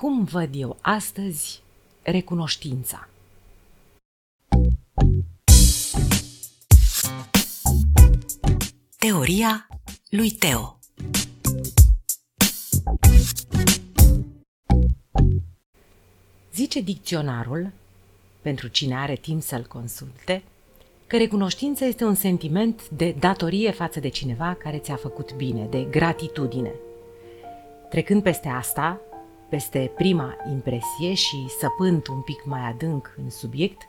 Cum văd eu astăzi recunoștința? Teoria lui Teo Zice dicționarul, pentru cine are timp să-l consulte, că recunoștința este un sentiment de datorie față de cineva care ți-a făcut bine, de gratitudine. Trecând peste asta, peste prima impresie și săpând un pic mai adânc în subiect,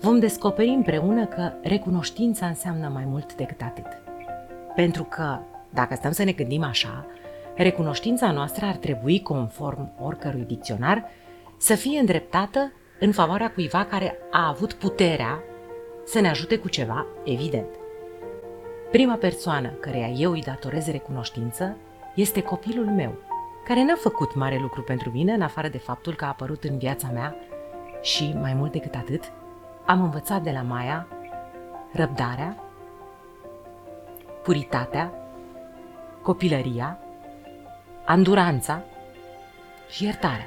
vom descoperi împreună că recunoștința înseamnă mai mult decât atât. Pentru că, dacă stăm să ne gândim așa, recunoștința noastră ar trebui, conform oricărui dicționar, să fie îndreptată în favoarea cuiva care a avut puterea să ne ajute cu ceva, evident. Prima persoană căreia eu îi datorez recunoștință este copilul meu, care n-a făcut mare lucru pentru mine, în afară de faptul că a apărut în viața mea și, mai mult decât atât, am învățat de la Maia răbdarea, puritatea, copilăria, anduranța și iertarea.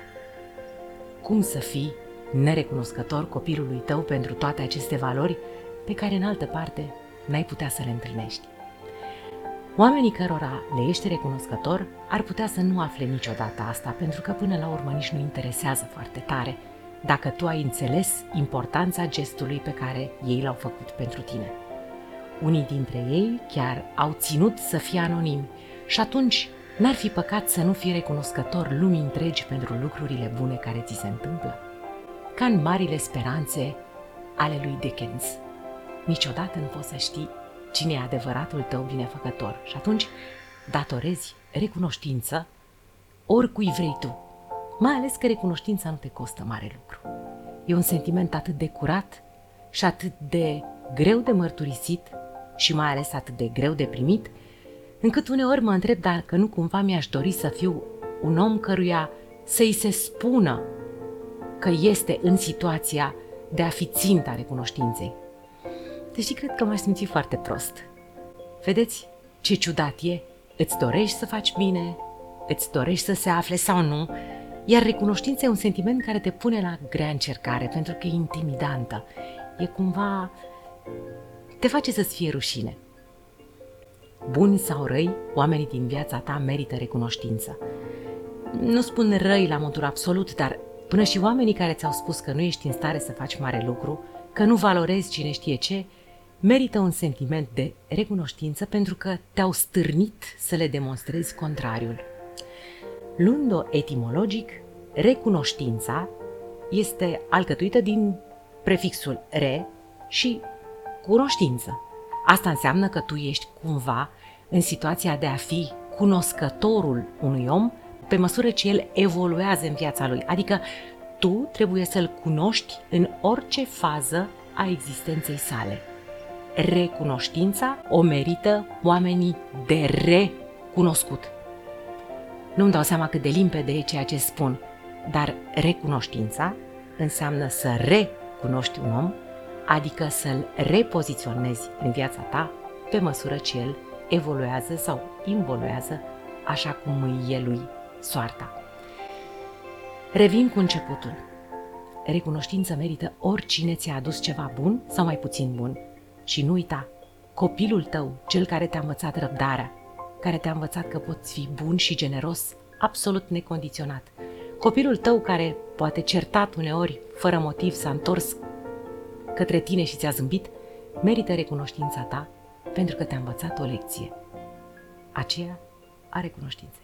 Cum să fii nerecunoscător copilului tău pentru toate aceste valori pe care în altă parte n-ai putea să le întâlnești? Oamenii cărora le ești recunoscător ar putea să nu afle niciodată asta, pentru că până la urmă nici nu interesează foarte tare dacă tu ai înțeles importanța gestului pe care ei l-au făcut pentru tine. Unii dintre ei chiar au ținut să fie anonimi și atunci n-ar fi păcat să nu fii recunoscător lumii întregi pentru lucrurile bune care ți se întâmplă. Ca în marile speranțe ale lui Dickens. Niciodată nu poți să știi cine e adevăratul tău binefăcător și atunci datorezi recunoștință oricui vrei tu, mai ales că recunoștința nu te costă mare lucru. E un sentiment atât de curat și atât de greu de mărturisit și mai ales atât de greu de primit, încât uneori mă întreb dacă nu cumva mi-aș dori să fiu un om căruia să-i se spună că este în situația de a fi ținta recunoștinței. Deși cred că m-aș simți foarte prost. Vedeți ce ciudat e? Îți dorești să faci bine, îți dorești să se afle sau nu, iar recunoștința e un sentiment care te pune la grea încercare, pentru că e intimidantă. E cumva... te face să-ți fie rușine. Buni sau răi, oamenii din viața ta merită recunoștință. Nu spun răi la modul absolut, dar până și oamenii care ți-au spus că nu ești în stare să faci mare lucru, că nu valorezi cine știe ce, merită un sentiment de recunoștință pentru că te-au stârnit să le demonstrezi contrariul. Luând-o etimologic, recunoștința este alcătuită din prefixul re și cunoștință. Asta înseamnă că tu ești cumva în situația de a fi cunoscătorul unui om pe măsură ce el evoluează în viața lui. Adică tu trebuie să-l cunoști în orice fază a existenței sale. Recunoștința o merită oamenii de recunoscut. Nu-mi dau seama cât de limpede e ceea ce spun, dar recunoștința înseamnă să recunoști un om, adică să-l repoziționezi în viața ta pe măsură ce el evoluează sau involuează așa cum îi e lui soarta. Revin cu începutul. Recunoștință merită oricine ți-a adus ceva bun sau mai puțin bun. Și nu uita, copilul tău, cel care te-a învățat răbdarea, care te-a învățat că poți fi bun și generos, absolut necondiționat. Copilul tău care, poate certat uneori, fără motiv, s-a întors către tine și ți-a zâmbit, merită recunoștința ta pentru că te-a învățat o lecție. Aceea a recunoștinței.